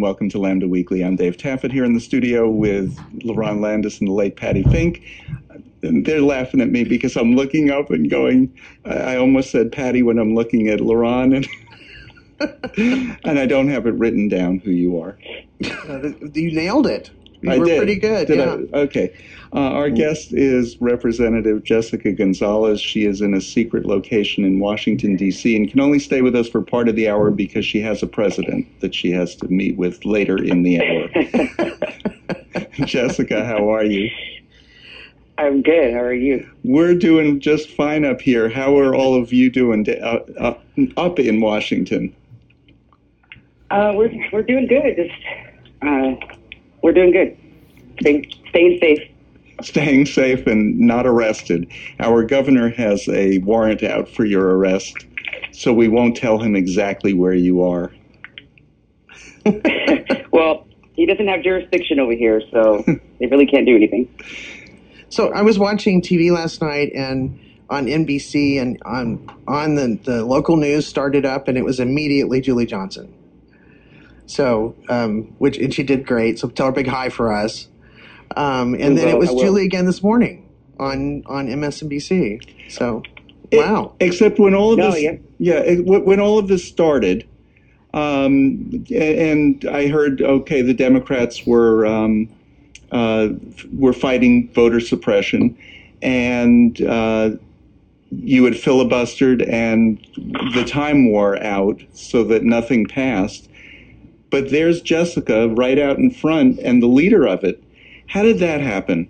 and welcome to Lambda Weekly. I'm Dave Taffet here in the studio with LaRon Landis and the late Patty Fink. And they're laughing at me because I'm looking up and going, I almost said Patty when I'm looking at LaRon and, and I don't have it written down who you are. Uh, you nailed it. I were did. pretty good. Did yeah. I? Okay. Uh, our guest is Representative Jessica Gonzalez. She is in a secret location in Washington, D.C., and can only stay with us for part of the hour because she has a president that she has to meet with later in the hour. Jessica, how are you? I'm good. How are you? We're doing just fine up here. How are all of you doing da- uh, up, up in Washington? Uh, we're we're doing good. Just uh, we're doing good. Staying staying safe. Staying safe and not arrested. Our governor has a warrant out for your arrest, so we won't tell him exactly where you are. well, he doesn't have jurisdiction over here, so they really can't do anything. So I was watching TV last night and on NBC and on on the, the local news started up and it was immediately Julie Johnson. So um, which and she did great. So tell her big hi for us. Um, and then will, it was Julie again this morning on on MSNBC. So wow. Except when all of No, this, yeah. yeah, it- when when all of this started, um, and I heard, okay, the Democrats were um, uh, were fighting voter suppression, and uh, you had filibustered, and the time wore out, so that nothing passed. But there's Jessica right out in front, and the leader of it. How did that happen?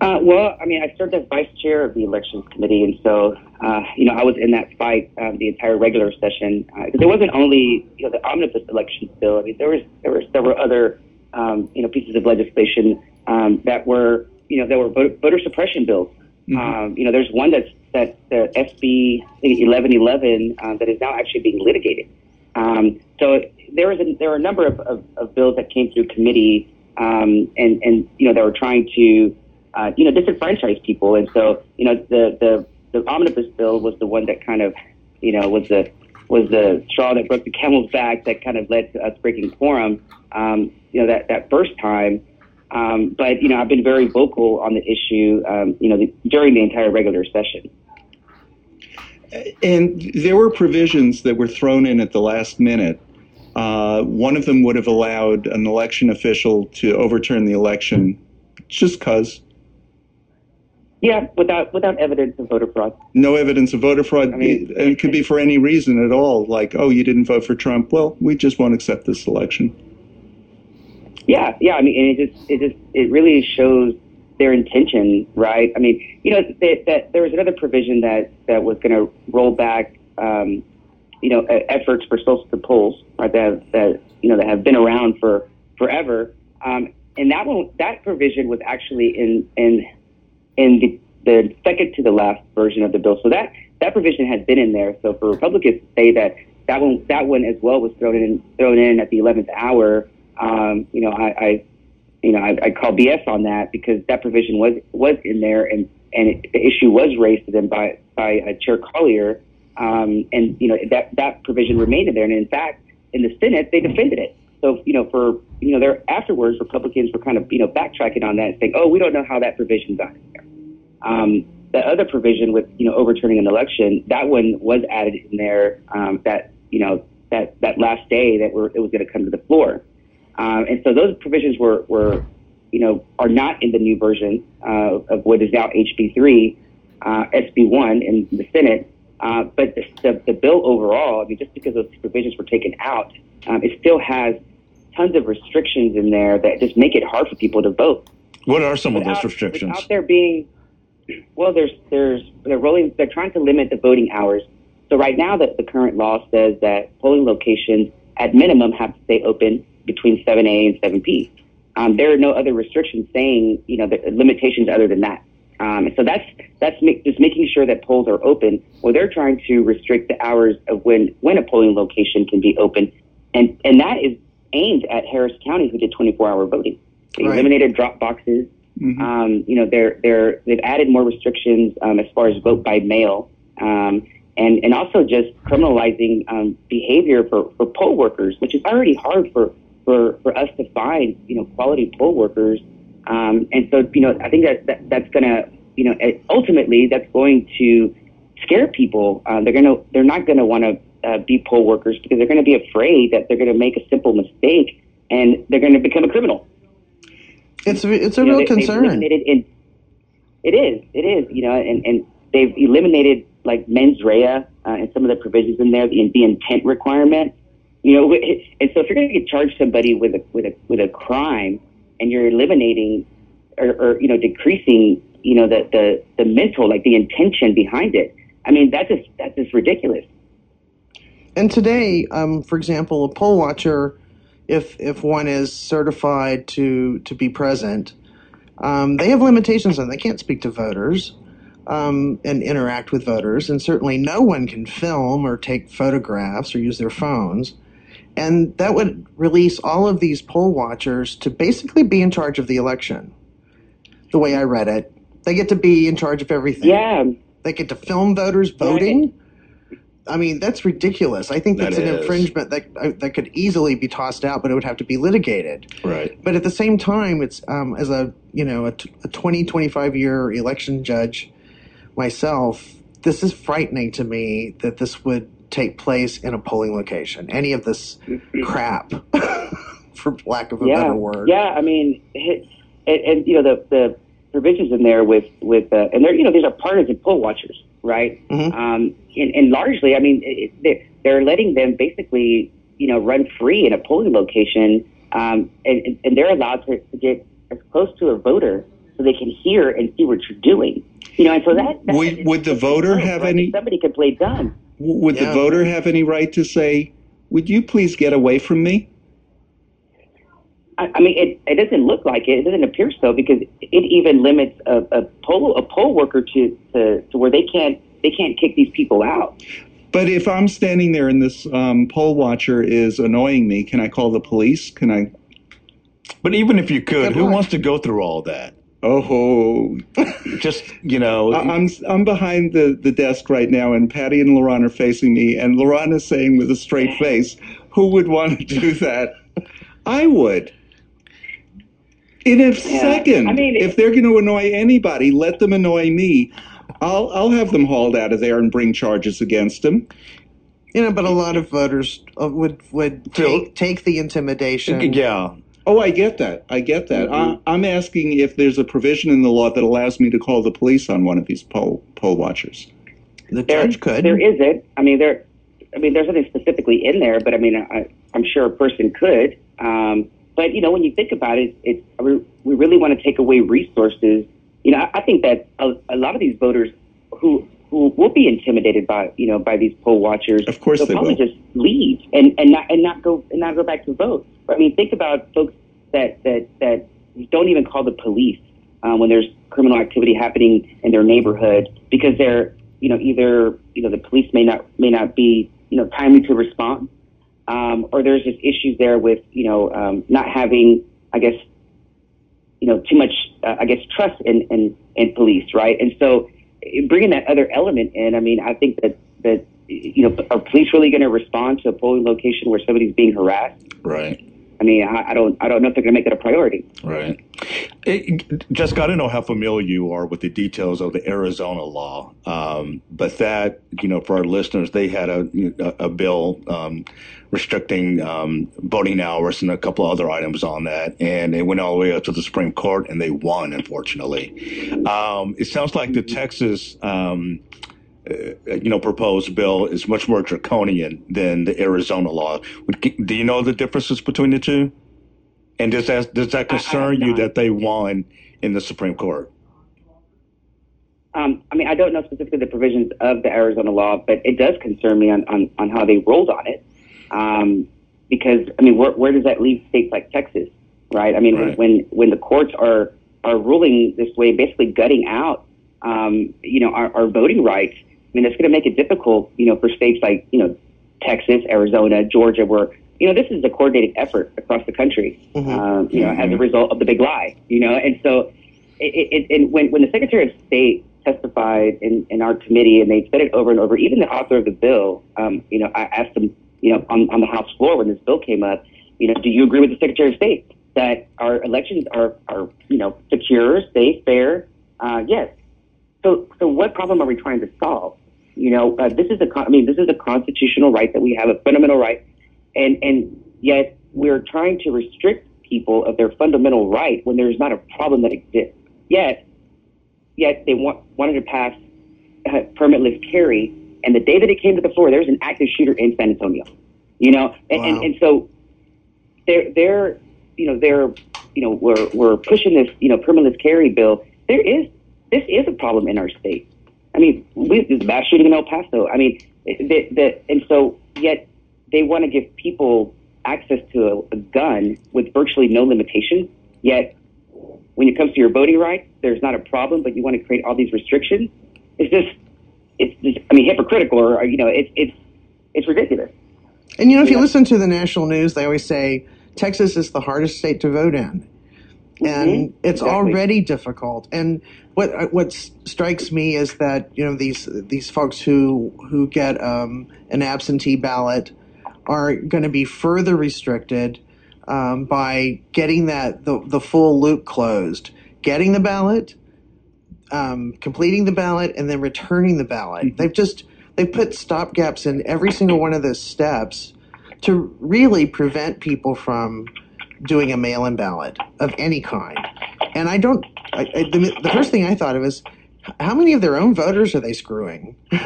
Uh, well, I mean, I served as vice chair of the elections committee, and so uh, you know I was in that fight um, the entire regular session. Uh, it wasn't only you know the omnibus elections bill. I mean, there was there were several other um, you know pieces of legislation um, that were you know that were voter, voter suppression bills. Um, you know, there's one that's that the SB 1111 uh, that is now actually being litigated. Um, so there was a, there were a number of, of, of bills that came through committee, um, and and you know they were trying to uh, you know disenfranchise people, and so you know the the the omnibus bill was the one that kind of you know was the was the straw that broke the camel's back that kind of led to us breaking quorum. Um, you know that that first time. Um, but you know, I've been very vocal on the issue. Um, you know, the, during the entire regular session. And there were provisions that were thrown in at the last minute. Uh, one of them would have allowed an election official to overturn the election just because. Yeah, without without evidence of voter fraud. No evidence of voter fraud. I mean- and it could be for any reason at all. Like, oh, you didn't vote for Trump. Well, we just won't accept this election. Yeah, yeah. I mean, and it just it just it really shows their intention, right? I mean, you know, that, that there was another provision that that was going to roll back, um, you know, efforts for social polls, right? That that you know that have been around for forever, um, and that one that provision was actually in in in the, the second to the last version of the bill. So that that provision has been in there. So for Republicans to say that that one that one as well was thrown in thrown in at the eleventh hour, um, you know, I, I you know I, I call BS on that because that provision was was in there and and it, the issue was raised to them by by uh, Chair Collier, um, and you know that that provision remained in there. And in fact, in the Senate, they defended it. So you know, for you know, there afterwards, Republicans were kind of you know backtracking on that, and saying, "Oh, we don't know how that provision got in there." Um, the other provision with you know overturning an election, that one was added in there. Um, that you know that that last day that we're, it was going to come to the floor, um, and so those provisions were were you know are not in the new version uh, of what is now HB three, uh, SB one in the Senate. Uh, but the, the, the bill overall, I mean, just because those provisions were taken out, um, it still has tons of restrictions in there that just make it hard for people to vote. What are some of those restrictions? Without there being, Well, there's there's they're rolling. They're trying to limit the voting hours. So right now, the, the current law says that polling locations at minimum have to stay open between 7 a and 7 p. Um, there are no other restrictions saying you know the limitations other than that. Um, so that's that's make, just making sure that polls are open. Well, they're trying to restrict the hours of when when a polling location can be open, and and that is aimed at Harris County, who did 24 hour voting. They Right. eliminated drop boxes. Um, you know, they're they're they've added more restrictions um, as far as vote by mail, um, and and also just criminalizing um, behavior for, for poll workers, which is already hard for, for for us to find you know quality poll workers. Um, and so you know, I think that, that that's gonna you know ultimately that's going to scare people. Uh, they're gonna they're not gonna want to uh, be poll workers because they're going to be afraid that they're going to make a simple mistake and they're going to become a criminal. It's it's a You real they- they've concern. in- it is. It is. You know, and, and they've eliminated like mens rea uh, and some of the provisions in there, the, the intent requirement. You know, and so if you're going to charge somebody with a with a with a crime, and you're eliminating or, or you know decreasing, you know, the the the mental like the intention behind it. I mean, that's just that's just ridiculous. And today, um, for example, a poll watcher, if if one is certified to to be present, um, they have limitations on. They can't speak to voters um, and interact with voters, and certainly no one can film or take photographs or use their phones. And that would release all of these poll watchers to basically be in charge of the election. The way I read it, they get to be in charge of everything. Yeah, They get to film voters voting. I mean, that's ridiculous. I think that's That an infringement that uh, that could easily be tossed out, but it would have to be litigated. Right. But at the same time, it's um, as a you know a, t- a 20, 25 year election judge myself, this is frightening to me that this would take place in a polling location. Any of this crap, for lack of a yeah, better word. Yeah, I mean, it, and, and you know the the provisions in there with with uh, and they're you know these are partisan poll watchers, right? Mhm. Um, and, and largely, I mean, it, they're, they're letting them basically you know run free in a polling location, um, and, and- and they're allowed to, to get as close to a voter so they can hear and see what you're doing. You know, and so that, that Would- would the voter have right? any- Somebody could play dumb. W- Would Yeah. the voter have any right to say, "Would you please get away from me"? I, I mean, it, it doesn't look like it. It doesn't appear so because it even limits a, a poll a poll worker to, to, to where they can't they can't kick these people out. But if I'm standing there and this um, poll watcher is annoying me, can I call the police? Can I? But even if you could, who wants to go through all that? Oh, Just you know, I- I'm I'm behind the, the desk right now, and Patty and Laron are facing me, and Laron is saying with a straight face, "Who would want to do that?" I would. In a second, I mean, if they're going to annoy anybody, let them annoy me. I'll I'll have them hauled out of there and bring charges against them. You know, but a lot of voters uh, would would take, take the intimidation. yeah. Oh, I get that. I get that. I, I'm asking if there's a provision in the law that allows me to call the police on one of these poll poll watchers. The There, judge could. there isn't. I mean, there. I mean, there's nothing specifically in there, but I mean, I, I'm sure a person could. Um, but you know, when you think about it, it's we, we really want to take away resources. You know, I, I think that a, a lot of these voters who who will be intimidated by you know by these poll watchers, Of course they'll they probably will. just leave and, and not and not go and not go back to vote. I mean, think about folks that that that don't even call the police um, when there's criminal activity happening in their neighborhood because they're you know either you know the police may not may not be you know timely to respond um, or there's just issues there with you know um, not having I guess you know too much uh, I guess trust in, in in police right and so bringing that other element in I mean I think that that you know are police really going to respond to a polling location where somebody's being harassed Right. I mean I, I don't I don't know if they're going to make it a priority Right. It, Jessica, I don't know how familiar you are with the details of the Arizona law, um, but that, you know, for our listeners, they had a, a, a bill um, restricting um, voting hours and a couple other items on that, and it went all the way up to the Supreme Court, and they won, unfortunately. Um, it sounds like the Texas. Uh, you know, proposed bill is much more draconian than the Arizona law. Do you know the differences between the two? And does that does that concern you that they won in the Supreme Court? Um, I mean, I don't know specifically the provisions of the Arizona law, but it does concern me on, on, on how they rolled on it. Um, because, I mean, where, where does that leave states like Texas, right? I mean, Right. when, when the courts are, are ruling this way, basically gutting out, um, you know, our, our voting rights, I mean, that's going to make it difficult, you know, for states like, you know, Texas, Arizona, Georgia, where, you know, this is a coordinated effort across the country, Mhm. um, you know, as a result of the big lie, you know, and so, it, it, and when, when the Secretary of State testified in, in our committee, and they said it over and over, even the author of the bill, um, you know, I asked them, you know, on, on the House floor when this bill came up, you know, do you agree with the Secretary of State that our elections are, are you know, secure, safe, fair? Uh, yes. So, so what problem are we trying to solve? You know, uh, this is a, con- I mean, this is a constitutional right that we have, a fundamental right, and and yet we're trying to restrict people of their fundamental right when there's not a problem that exists. Yet, yet they want, wanted to pass uh, permitless carry, and the day that it came to the floor, there was an active shooter in San Antonio. You know, and, and, and so they're they're you know they're you know we're we're pushing this you know permitless carry bill. There is this is a problem in our state. I mean, we, there's mass shooting in El Paso. I mean, the, the, and so yet they want to give people access to a, a gun with virtually no limitations. Yet when it comes to your voting rights, there's not a problem, but you want to create all these restrictions. It's just, it's just, I mean, hypocritical, or you know, it's it's it's ridiculous. And you know, if you Yeah. listen to the national news, they always say Texas is the hardest state to vote in, and Mhm. it's Exactly. already difficult. And what what strikes me is that you know these these folks who who get um, an absentee ballot are going to be further restricted um, by getting that the the full loop closed, getting the ballot, um, completing the ballot, and then returning the ballot. They've just they've put stopgaps in every single one of those steps to really prevent people from doing a mail-in ballot of any kind. And I don't. I, I, the, the first thing I thought of is how many of their own voters are they screwing?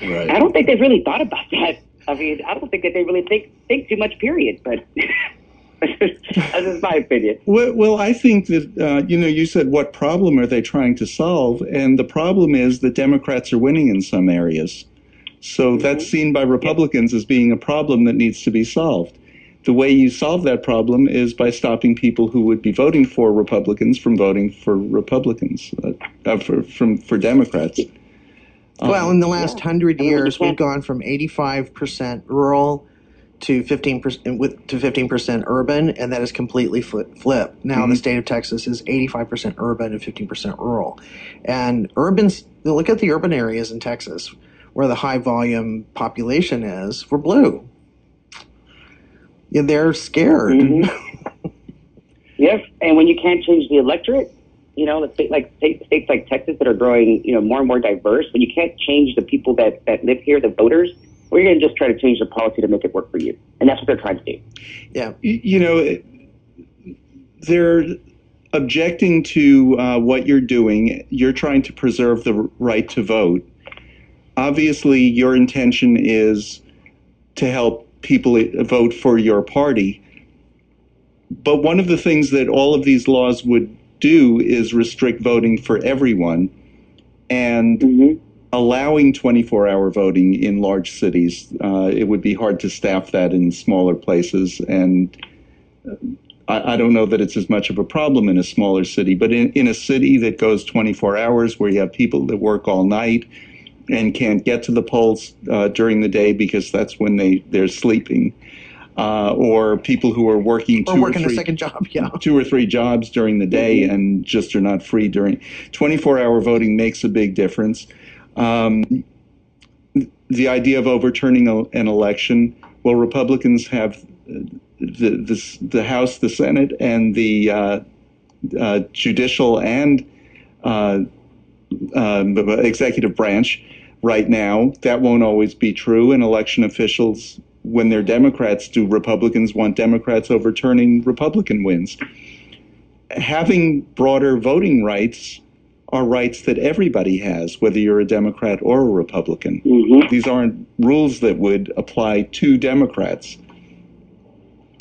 Right. I don't think they've really thought about that. I mean, I don't think that they really think think too much. Period. But that's just my opinion. Well, well, I think that, uh, you know, you said what problem are they trying to solve? And the problem is that Democrats are winning in some areas. So that's seen by Republicans as being a problem that needs to be solved. The way you solve that problem is by stopping people who would be voting for Republicans from voting for Republicans, uh, uh, for, from, for Democrats. Um, well, in the last yeah. hundred I mean, you years, we've gone from eighty-five percent rural to fifteen percent with to fifteen percent urban, and that is completely flip, flipped. Now the Mhm. state of Texas is eighty-five percent urban and fifteen percent rural. And urban, look at the urban areas in Texas where the high volume population is. We're blue. Yeah, they're scared. Mhm. Yes, and when you can't change the electorate, you know, let's say like states, states like Texas that are growing, you know, more and more diverse. When you can't change the people that that live here, the voters, we're going to just try to change the policy to make it work for you, and that's what they're trying to do. yeah. you know, they're objecting to uh, what you're doing. You're trying to preserve the right to vote. Obviously, your intention is to help people vote for your party. But one of the things that all of these laws would do is restrict voting for everyone. And Mm-hmm. allowing 24 hour voting in large cities. Uh, it would be hard to staff that in smaller places. And uh, I, I don't know that it's as much of a problem in a smaller city, but in, in a city that goes 24 hours where you have people that work all night and can't get to the polls uh, during the day because that's when they, they're sleeping. Uh, or people who are working two Or working three a second job. Yeah. two or three jobs during the day and just are not free during 24 hour voting makes a big difference. Um, the idea of overturning a, an election, well, Republicans have uh, the, the, the House, the Senate, and the uh, uh, judicial and uh, um, executive branch right now. That won't always be true, and election officials when they're Democrats, do Republicans want Democrats overturning Republican wins? Having broader voting rights are rights that everybody has, whether you're a Democrat or a Republican. Mm-hmm. These aren't rules that would apply to Democrats.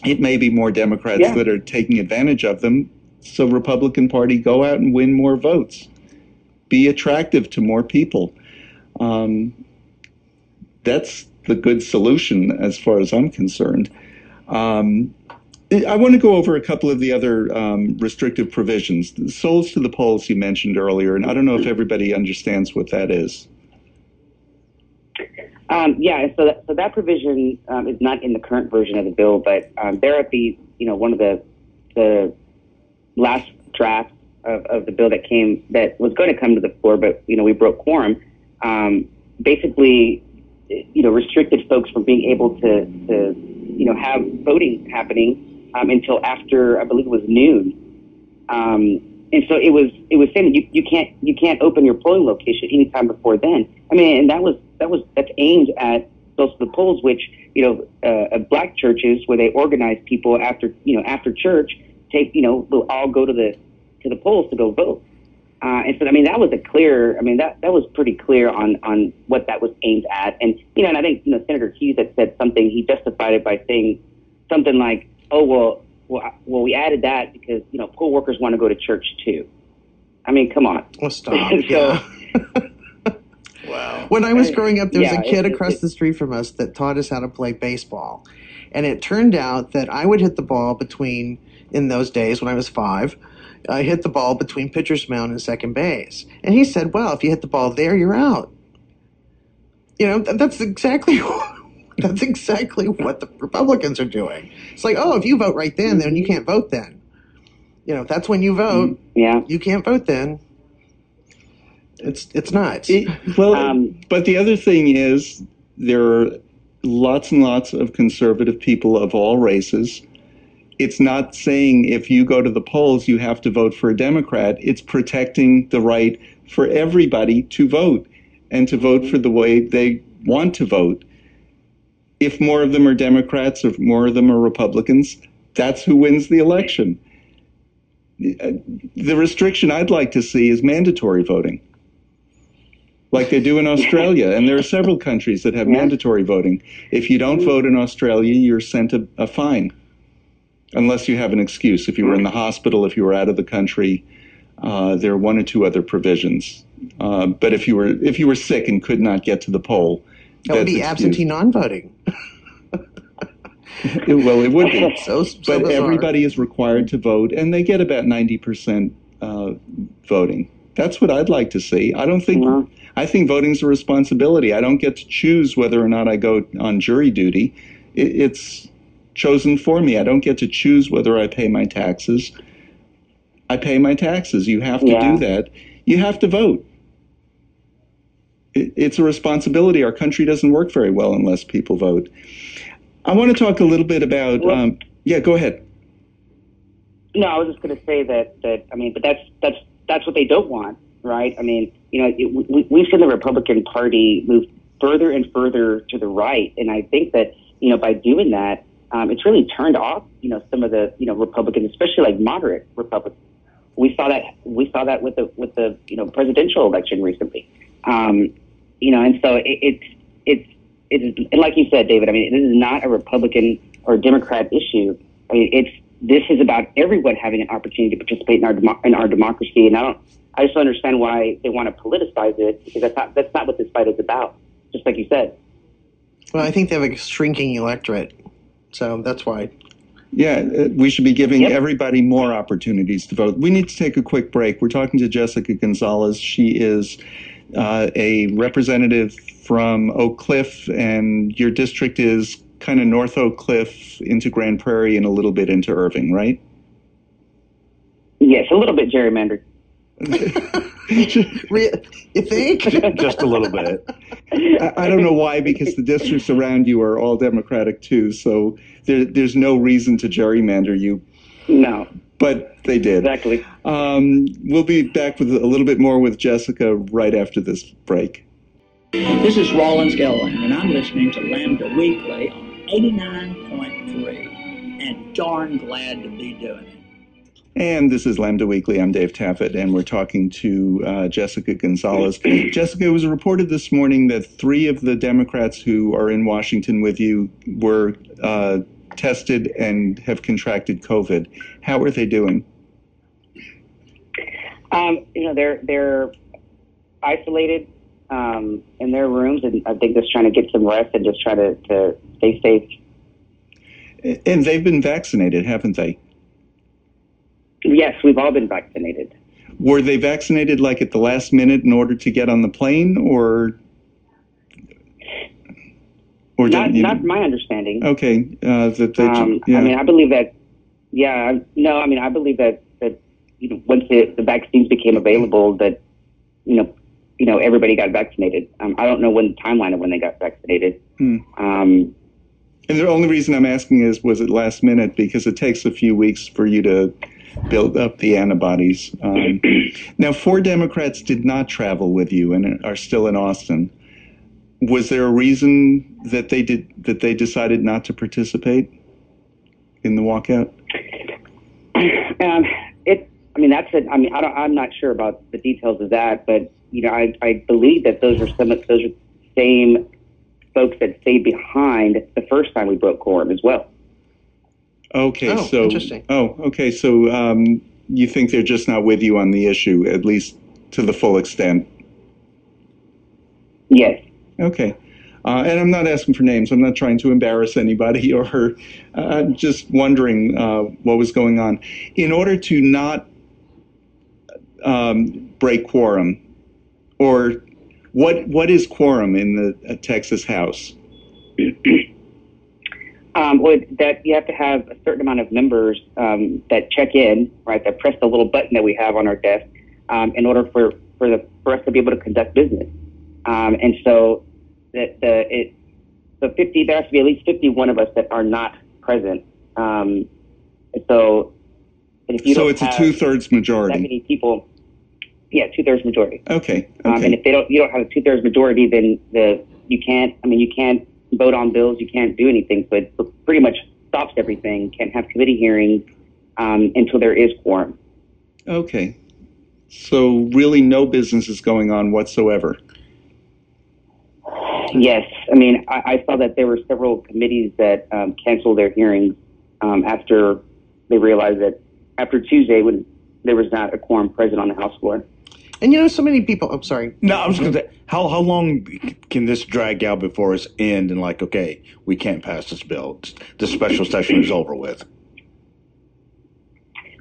It may be more Democrats Yeah. that are taking advantage of them. So Republican Party go out and win more votes. be attractive to more people. Um, that's the good solution as far as I'm concerned. Um, I want to go over a couple of the other um, restrictive provisions. The souls to the polls you mentioned earlier, and I don't know if everybody understands what that is. Um, yeah, so that, so that provision um, is not in the current version of the bill, but um, there at the you know one of the the last drafts of, of the bill that came that was going to come to the floor, but you know we broke quorum. Um, basically, you know, restricted folks from being able to to you know have voting happening um, until after I believe it was noon. Um, and so it was it was saying that you, you can't you can't open your polling location anytime before then. I mean, and that was that was that's aimed at those of the polls, which you know, uh, black churches where they organize people after you know after church, take you know, will all go to the to the polls to go vote. Uh, and so, I mean, that was a clear. I mean, that that was pretty clear on on what that was aimed at. And you know, and I think you know, Senator Hughes had said something. He justified it by saying something like, "Oh well, well, well, we added that because you know, poll workers want to go to church too." I mean, come on. Well, stop. so, yeah. wow. When I was growing up, there was yeah, a kid it, across it, the street from us that taught us how to play baseball, and it turned out that I would hit the ball between in those days when I was five I hit the ball between pitcher's mound and second base. And he said, well, if you hit the ball there, you're out. You know, that's exactly that's exactly what the Republicans are doing. It's like, oh, if you vote right then, then you can't vote then. You know, that's when you vote. Yeah. You can't vote then. It's it's nuts. It, well, um, but the other thing is there are lots and lots of conservative people of all races it's not saying if you go to the polls, you have to vote for a Democrat. It's protecting the right for everybody to vote and to vote for the way they want to vote. If more of them are Democrats or more of them are Republicans, that's who wins the election. The restriction I'd like to see is mandatory voting, like they do in Australia. And there are several countries that have mandatory voting. If you don't mm. vote in Australia, you're sent a, a fine unless you have an excuse. If you were in the hospital, if you were out of the country, uh, there are one or two other provisions. Uh, but if you were if you were sick and could not get to the poll, that would be absentee non-voting. well, it would be. So, so but bizarre. everybody is required to vote, and they get about ninety percent uh, voting. That's what I'd like to see. I don't think. Mm-hmm. I think voting's a responsibility. I don't get to choose whether or not I go on jury duty. It, it's chosen for me. I don't get to choose whether I pay my taxes. I pay my taxes. You have to yeah. do that. You have to vote. It, it's a responsibility. Our country doesn't work very well unless people vote. I want to talk a little bit about. Well, um, yeah, go ahead. No, I was just going to say that. That I mean, but that's that's that's what they don't want, right? I mean, you know, it, we, we've seen the Republican Party move further and further to the right, and I think that you know by doing that, um, it's really turned off, you know, some of the, you know, Republicans, especially like moderate Republicans. We saw that we saw that with the with the you know presidential election recently, um, you know, and so it, it's it's it's and like you said, David. I mean, this is not a Republican or Democrat issue. I mean, it's this is about everyone having an opportunity to participate in our in our democracy, and I don't. I just don't understand why they want to politicize it because that's not that's not what this fight is about. Just like you said. Well, I think they have a shrinking electorate so that's why. Yeah, uh, we should be giving yep. everybody more opportunities to vote. We need to take a quick break. We're talking to Jessica Gonzalez. She is uh, a representative from Oak Cliff, and your district is kind of North Oak Cliff into Grand Prairie and a little bit into Irving, right? Yes, a little bit gerrymandered. you think? Just a little bit. I, I, don't know why, because the districts around you are all Democratic too. So there, there's no reason to gerrymander you. No. But they did. Exactly. Um, we'll be back with a little bit more with Jessica right after this break. This is Rollins Gelling, and I'm listening to Lambda Weekly on 89.3, and darn glad to be doing it. And this is Lambda Weekly. I'm Dave Taffet, and we're talking to uh, Jessica Gonzalez. Jessica, it was reported this morning that three of the Democrats who are in Washington with you were uh, tested and have contracted COVID. How are they doing? Um, you know, they're they're isolated um, in their rooms, and I think just trying to get some rest and just try to, to stay safe. And they've been vaccinated, haven't they? Yes, we've all been vaccinated. Were they vaccinated like at the last minute in order to get on the plane, or or Not, you- not my understanding. Okay, uh, that they, Um, yeah. I mean, I believe that. Yeah, no, I mean, I believe that that you know once the, the vaccines became available, that you know, you know, everybody got vaccinated. Um, I don't know when the timeline of when they got vaccinated. Hmm. Um, and the only reason I'm asking is, was it last minute? Because it takes a few weeks for you to build up the antibodies. Um, now, four Democrats did not travel with you and are still in Austin. Was there a reason that they did that they decided not to participate in the walkout? um, it. I mean, that's it. I mean, I don't, I'm not sure about the details of that, but you know, I, I believe that those are some of those are the same folks that stayed behind the first time we broke quorum as well. Okay, Oh, so interesting. oh, okay, so um, you think they're just not with you on the issue, at least to the full extent. Yes. Okay. Uh, and I'm not asking for names. I'm not trying to embarrass anybody or uh, I'm just wondering uh, what was going on. In order to not um, break quorum, or what what is quorum in the uh, Texas House? Um, well, that you have to have a certain amount of members um, that check in, right? That press the little button that we have on our desk um, in order for for the for us to be able to conduct business. Um, and so that the it so fifty there has to be at least fifty one of us that are not present. Um, and so if you So it's a two thirds that majority. many people, yeah, two thirds majority. Okay. Um, and Okay. if they don't, you don't have a two thirds majority, then the you can't. I mean, you can't vote on bills. You can't do anything. So it pretty much stops everything. Can't have committee hearings um, until there is quorum. Okay. So really, no business is going on whatsoever. Yes, I mean, I, I saw that there were several committees that um, canceled their hearings um, after they realized that after Tuesday, when there was not a quorum present on the House floor. And you know, so many people. I'm sorry. No, I was going to say, how how long can this drag out before it's end and like, okay, we can't pass this bill. The special session is over with.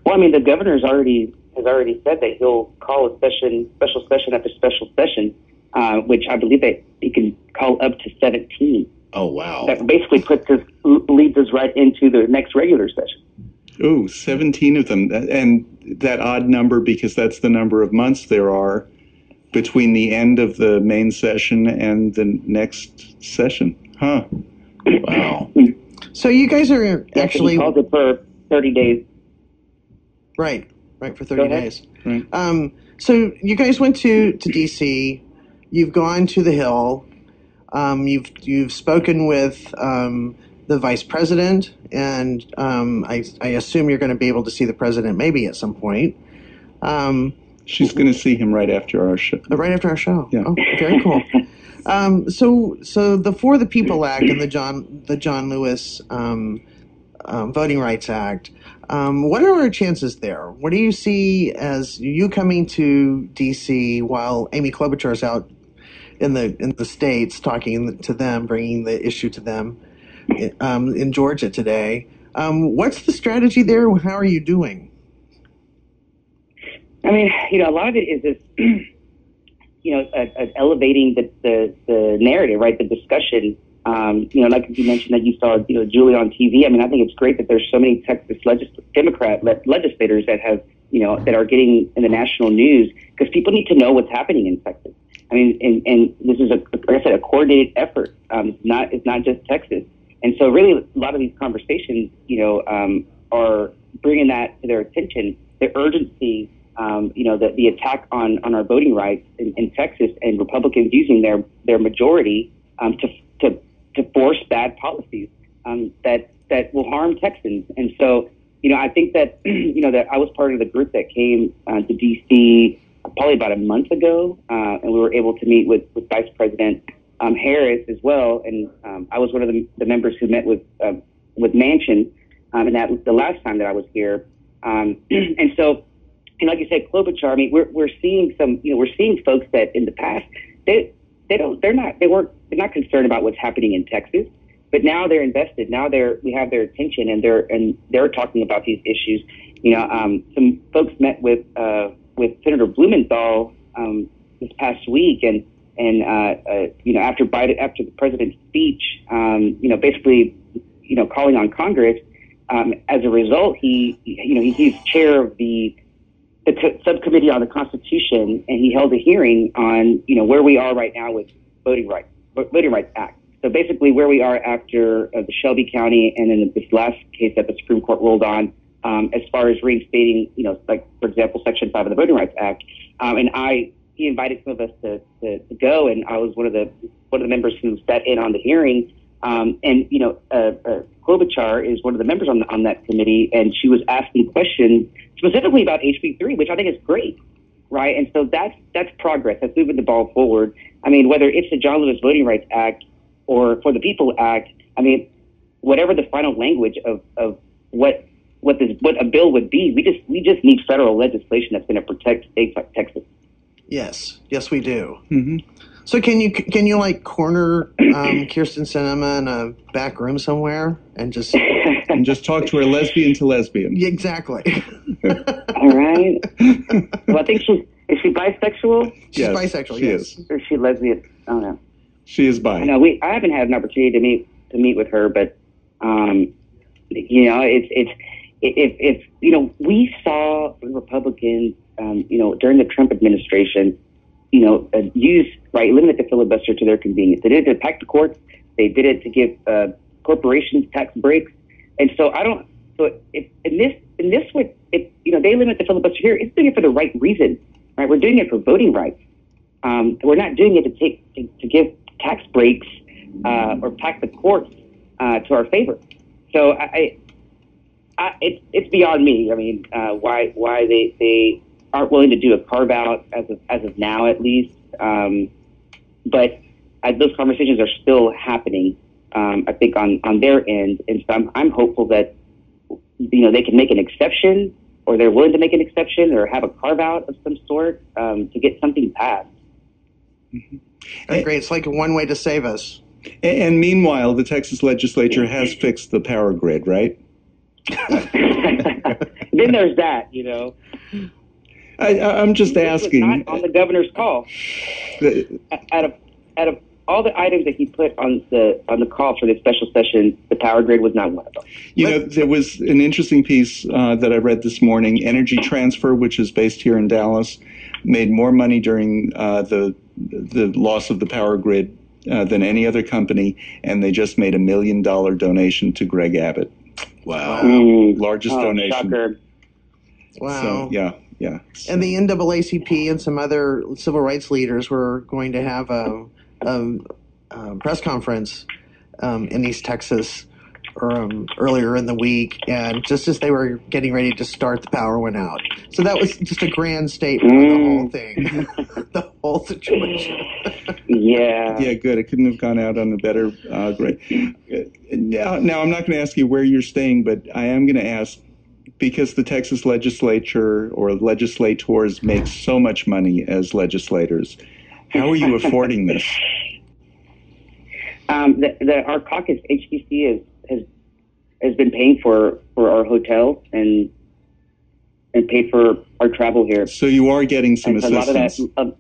Well, I mean, the governor's already has already said that he'll call a session, special session after special session, uh, which I believe that he can call up to 17. Oh wow. That basically puts us leads us right into the next regular session. Ooh, 17 of them. And that odd number because that's the number of months there are between the end of the main session and the next session. Huh. Wow. So you guys are Yeah, so he actually calls it for 30 days. right, right for 30 days. Right. Um, so you guys went to to DC. You've gone to the Hill. Um, you've you've spoken with um, the vice president, and um, I, I assume you're going to be able to see the president maybe at some point. Um, She's going to see him right after our show. right after our show. Yeah. Oh, very cool. um, so so the For the People Act and the John the John Lewis um, um, Voting Rights Act. Um, what are our chances there? What do you see as you coming to DC while Amy Klobuchar is out in the in the states talking to them, bringing the issue to them um, in Georgia today? Um, what's the strategy there? How are you doing? I mean, you know, a lot of it is this, you know, elevating the, the, the narrative, right? The discussion. Um, you know, like you mentioned that you saw, you know, Julie on TV. I mean, I think it's great that there's so many Texas legis- Democrat le- legislators that have, you know, that are getting in the national news because people need to know what's happening in Texas. I mean, and, and this is a, like I said, a coordinated effort. Um, not, it's not just Texas. And so, really, a lot of these conversations, you know, um, are bringing that to their attention. The urgency um, you know, the, the attack on, on our voting rights in, in Texas and Republicans using their, their majority um, to, to, to force bad policies um, that, that will harm Texans. And so, you know, I think that, you know, that I was part of the group that came uh, to D.C. probably about a month ago, uh, and we were able to meet with, with Vice President um, Harris as well. And um, I was one of the, the members who met with, um, with Manchin, um, and that the last time that I was here. Um, and so, and like you said, Klobuchar. I mean, we're we're seeing some, you know, we're seeing folks that in the past they they don't they're not they weren't they're not concerned about what's happening in Texas, but now they're invested. Now they're we have their attention and they're and they're talking about these issues. You know, um, some folks met with uh, with Senator Blumenthal um, this past week, and and uh, uh, you know after Biden after the president's speech, um, you know basically you know calling on Congress. Um, as a result, he you know he, he's chair of the the co- subcommittee on the Constitution, and he held a hearing on you know where we are right now with voting rights, Voting Rights Act. So basically, where we are after uh, the Shelby County, and then this last case that the Supreme Court ruled on, um, as far as reinstating, you know, like for example, Section Five of the Voting Rights Act. Um, and I, he invited some of us to, to, to go, and I was one of the one of the members who sat in on the hearing. Um, and you know, uh, uh, Klobuchar is one of the members on the, on that committee, and she was asking questions specifically about HB3, which I think is great, right? And so that's that's progress. That's moving the ball forward. I mean, whether it's the John Lewis Voting Rights Act or For the People Act, I mean, whatever the final language of, of what what this what a bill would be, we just we just need federal legislation that's going to protect states like Texas. Yes, yes, we do. hmm So can you can you like corner um, Kyrsten Sinema in a back room somewhere and just And just talk to her lesbian to lesbian. Yeah, exactly? All right. well, I think she's is she bisexual She's Yes, bisexual. she yes. is. or is she lesbian? I don't know. She is I bi. know we I haven't had an opportunity to meet to meet with her, but um, you know, it's it's if if you know we saw Republicans, um, you know, during the Trump administration, you know, uh, use right limit the filibuster to their convenience. They did it to pack the courts. They did it to give uh, corporations tax breaks, and so I don't. So if in this in this way, if you know they limit the filibuster here, it's doing it for the right reason, right? We're doing it for voting rights. Um, we're not doing it to take to, to give tax breaks uh, or pack the courts uh, to our favor. So I, I, I it's it's beyond me. I mean, uh, why why they, they aren't willing to do a carve out as of as of now at least. Um, but those conversations are still happening. Um, I think on on their end, and so I'm I'm hopeful that you know they can make an exception or they're willing to make an exception or have a carve out of some sort um, to get something passed. That's great. It's like one way to save us. And meanwhile, the Texas legislature has fixed the power grid, right? then there's that, you know. I, I- I'm just asking. not on the governor's call. the- Out of out of all the items that he put on the on the call for the special session, the power grid was not one of them. You know, there was an interesting piece uh, that I read this morning. Energy Transfer, which is based here in Dallas, made more money during uh, the the loss of the power grid uh, than any other company, and they just made a million dollar donation to Greg Abbott. Wow. Mm. Largest Oh, donation. shocker. Wow. So yeah, yeah. And the NAACP and some other civil rights leaders were going to have a, a, a press conference um, in East Texas um, earlier in the week, and just as they were getting ready to start, the power went out. So that was just a grand statement of the whole thing, the whole situation. Yeah. Yeah, good. It couldn't have gone out on a better uh, grade. Now, now, I'm not going to ask you where you're staying, but I am going to ask because the Texas legislature or legislators make so much money as legislators. How are you affording this? Um, the, the, our caucus HDC is, has has been paying for, for our hotel and and paid for our travel here. So you are getting some And so a lot of that. assistance. Um,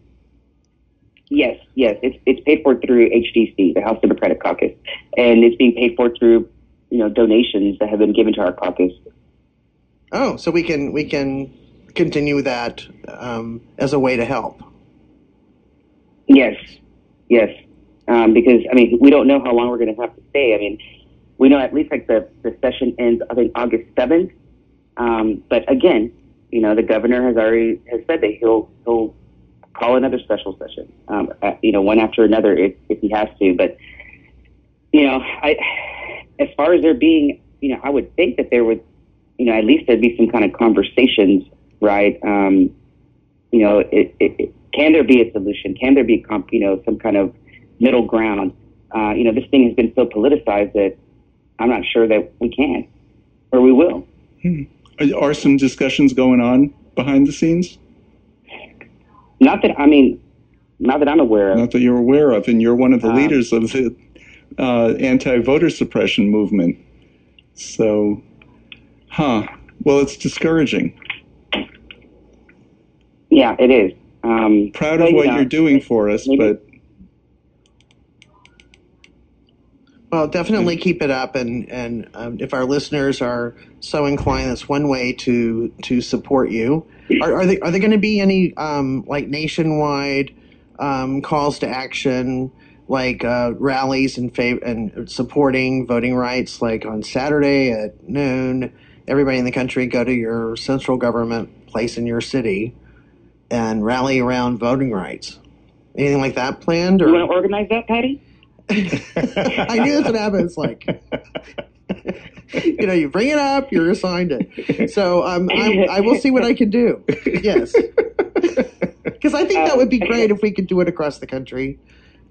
yes, yes, it's it's paid for through HDC, the House Democratic Caucus, and it's being paid for through you know donations that have been given to our caucus. Oh, so we can we can continue that um, as a way to help. Yes, yes, um, because I mean we don't know how long we're going to have to stay. I mean, we know at least like the the session ends I think August seventh. Um, but again, you know the governor has already has said that he'll he'll call another special session. Um, you know one after another if if he has to. But you know I as far as there being you know I would think that there would you know at least there'd be some kind of conversations right. Um, you know it, it, can there be a solution? Can there be, comp, you know, some kind of middle ground? Uh, you know, this thing has been so politicized that I'm not sure that we can or we will. Are, are some discussions going on behind the scenes? Not that I mean, not that I'm aware of. Not that you're aware of, and you're one of the Um, leaders of the uh, anti-voter suppression movement. So, huh? Well, it's discouraging. Yeah, it is. Um, Proud of what know, you're doing for us, maybe- but Well, definitely keep it up, and and um, if our listeners are so inclined, that's one way to to support you. Are, are they are there going to be any um, like nationwide um, calls to action, like uh, rallies and fav- and supporting voting rights, like on Saturday at noon? Everybody in the country go to your central government place in your city and rally around voting rights. Anything like that planned? You Or want to organize that, Patty? I knew that's what happens. Like, you know, you bring it up, you're assigned it. So um, I, I will see what I can do. Yes, because I think that would be great if we could do it across the country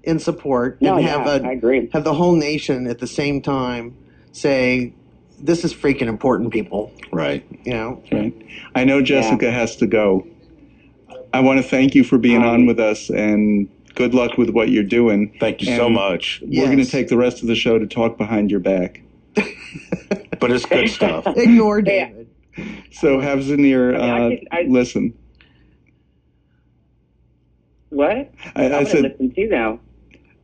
in support No, and yeah, have I a agree. have the whole nation at the same time say, "This is freaking important, people." Right. You know, right. I know Jessica has to go. I want to thank you for being Um, on with us, and good luck with what you're doing. Thank you so much. We're going to take the rest of the show to talk behind your back. But it's good stuff. ignore David. So have Zanir I mean, I uh, I- listen. What? I, I'm I said, listen to you now.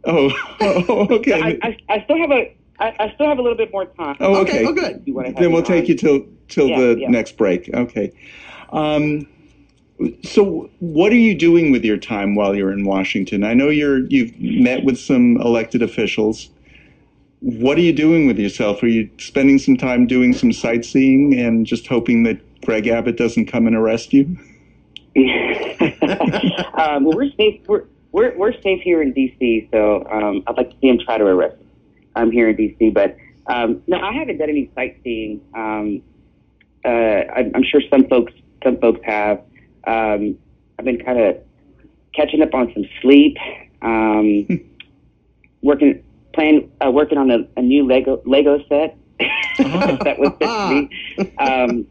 oh, oh, okay. I, I, I still have a I, I still have a little bit more time. oh, Okay, okay. oh, good. You wanna have Then we'll take on? you till till Yeah, the yeah. next break. Okay. Um, so, what are you doing with your time while you're in Washington? I know you're you've met with some elected officials. What are you doing with yourself? Are you spending some time doing some sightseeing and just hoping that Greg Abbott doesn't come and arrest you? um, well, we're safe. We're, we're we're safe here in DC. So um, I'd like to see him try to arrest us. I'm here in DC, but um, no, I haven't done any sightseeing. Um, uh, I, I'm sure some folks some folks have. Um, I've been kind of catching up on some sleep. Um, working playing uh, working on a, a new Lego Lego set that was sent to me. Um,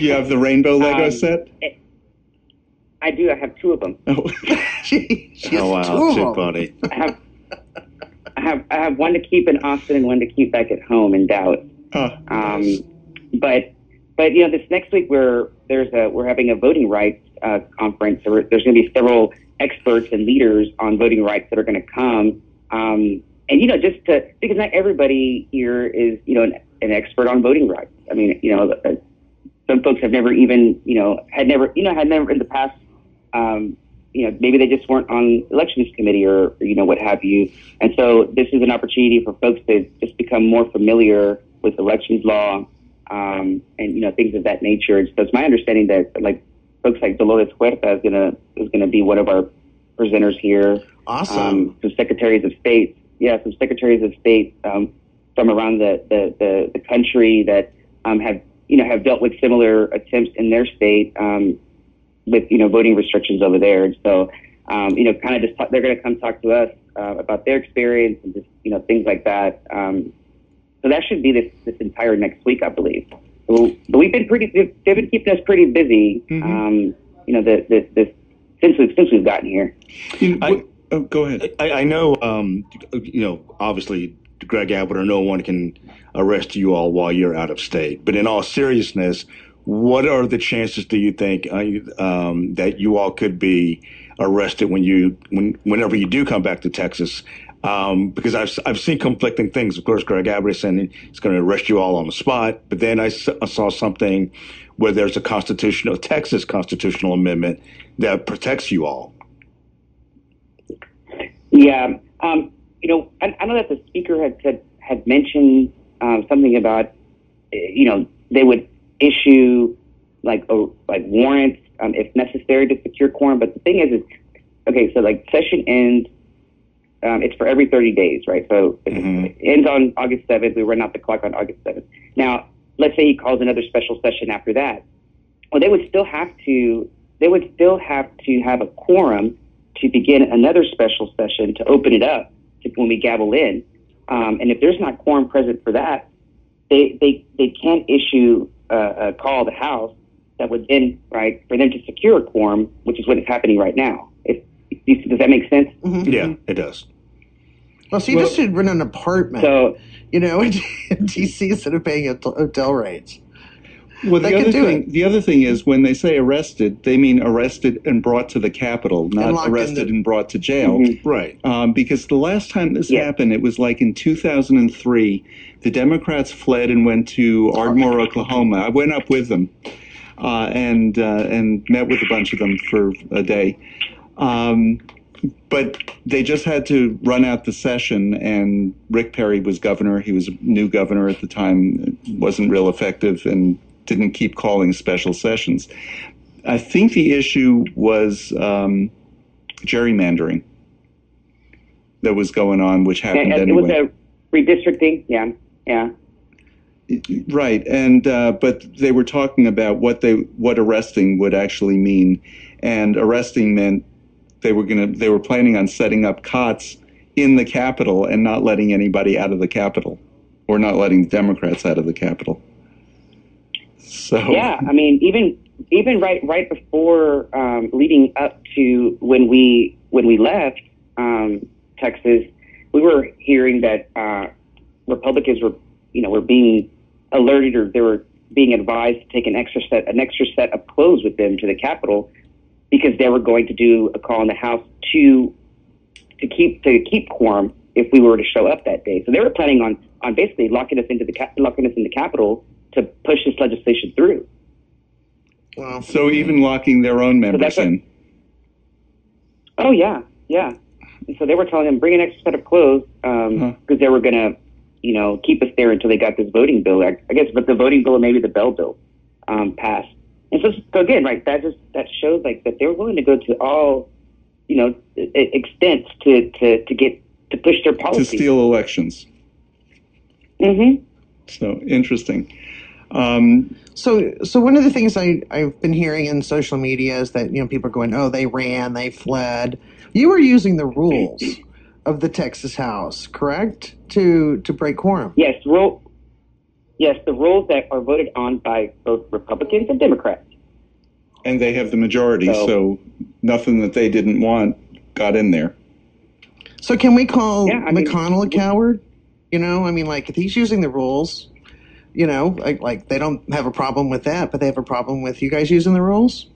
You have the rainbow Lego Um, set. I do. I have two of them. Oh. she, she has Oh, two wow. of Too them. funny. I have, I have, I have one to keep in Austin and one to keep back at home in Dallas. Ah, Um, nice. But, but you know, this next week we're there's a we're having a voting rights uh, conference. So we're, there's going to be several experts and leaders on voting rights that are going to come. Um, and you know, just to because not everybody here is you know an, an expert on voting rights. I mean, you know, uh, some folks have never even you know had never you know had never in the past um, you know, maybe they just weren't on elections committee or, or, you know, what have you. And so this is an opportunity for folks to just become more familiar with elections law um, and, you know, things of that nature. So it's my understanding that, like, folks like Dolores Huerta is going to is gonna be one of our presenters here. Awesome. Um, some secretaries of state, yeah, some secretaries of state um, from around the, the, the, the country that um, have, you know, have dealt with similar attempts in their state. Um, with you know voting restrictions over there. And so, um, you know, kind of just talk, they're going to come talk to us uh, about their experience and just you know things like that. Um, so that should be this this entire next week, I believe. So, but we've been pretty they've they've been keeping us pretty busy. Mhm. Um, you know, the, the, the since we've since we've gotten here. I- oh, go ahead. I, I know, um, you know, obviously Greg Abbott or no one can arrest you all while you're out of state. But in all seriousness, what are the chances do you think uh, um, that you all could be arrested when you when whenever you do come back to Texas? Um, because I've I've seen conflicting things. Of course, Greg Abbott is saying he's going to arrest you all on the spot. But then I, s- I saw something where there's a constitutional Texas constitutional amendment that protects you all. Yeah, um, you know, I, I know that the speaker had said had mentioned um, something about, you know, they would issue like a, like warrants um, if necessary to secure quorum. But the thing is, is okay. So like session ends. Um, it's for every 30 days, right? So Mhm. it ends on August 7th. We run out the clock on August 7th. Now, let's say he calls another special session after that. Well, they would still have to. They would still have to have a quorum to begin another special session to open it up to when we gavel in. Um, and if there's not quorum present for that, they they, they can't issue a, a call to House that would then right for them to secure a quorum, which is what is happening right now. If, if does that make sense? Mhm. Yeah, mm-hmm. it does. Well, so you Well- just should rent an apartment, So you know, in DC instead of paying hot- hotel rates. Well, the could other do thing, it. the other thing is when they say arrested, they mean arrested and brought to the Capitol, not in arrested the- and brought to jail. Mhm. Right. Um, because the last time this Yeah. happened, it was like in 2003. The Democrats fled and went to Ardmore, Oklahoma. I went up with them uh, and uh, and met with a bunch of them for a day. Um, but they just had to run out the session, and Rick Perry was governor. He was a new governor at the time, wasn't real effective, and didn't keep calling special sessions. I think the issue was um, gerrymandering that was going on, which happened it anyway. was a redistricting. Yeah, yeah. Right, and uh, but they were talking about what they what arresting would actually mean, and arresting meant they were gonna they were planning on setting up cots in the Capitol and not letting anybody out of the Capitol, or not letting the Democrats out of the Capitol. So Yeah, I mean, even even right right before um, leading up to when we when we left um, Texas, we were hearing that uh, Republicans were you know were being alerted or they were being advised to take an extra set an extra set of clothes with them to the Capitol because they were going to do a call in the House to to keep to keep quorum if we were to show up that day. So they were planning on on basically locking us into the locking us in the Capitol to push this legislation through. Well, so even locking their own members that's a- in. Oh yeah, yeah. And so they were telling them bring an extra set of clothes because Huh. they were gonna, you know, keep us there until they got this voting bill. I, I guess, but the voting bill or maybe the Bell bill um, passed. And so, so again, right, that just that shows like that they were willing to go to all, you know, extents to to to get to push their policy to steal elections. Mm-hmm. So interesting. Um, So, so one of the things I, I've been hearing in social media is that you know people are going, "Oh, they ran, they fled." You were using the rules of the Texas House, correct, to to break quorum. Yes, rule. Yes, the rules that are voted on by both Republicans and Democrats. and they have the majority, So- so nothing that they didn't want got in there. So, can we call Yeah, I mean- McConnell a coward? You know, I mean, like if he's using the rules, you know, like, like they don't have a problem with that, but they have a problem with you guys using the rules.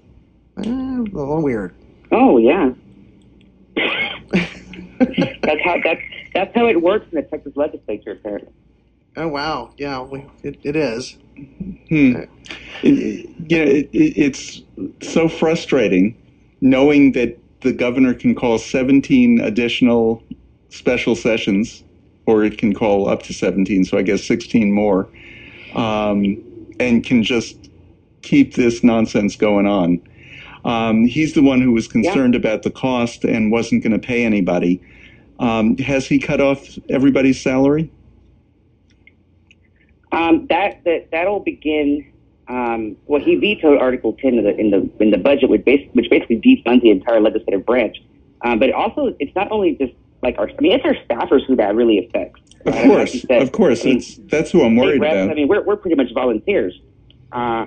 Eh, a little weird. Oh yeah. that's how that's that's how it works in the Texas legislature apparently. Oh wow, yeah, we, it, it is. Hmm. It, you know, it, it, it's so frustrating knowing that the governor can call 17 additional special sessions, or it can call up to 17, so I guess 16 more, um, and can just keep this nonsense going on. Um, he's the one who was concerned about the cost and wasn't going to pay anybody. Um, has he cut off everybody's salary? Um, that that that'll begin. Um, well, he vetoed Article 10 in the in the in the budget, which, which basically defunds the entire legislative branch. Um, but also, it's not only just like our. I mean, it's our staffers who that really affects. Of? Like course, you said, of course. I mean, It's, that's who I'm worried reps, about. I mean, we're, we're pretty much volunteers. Uh,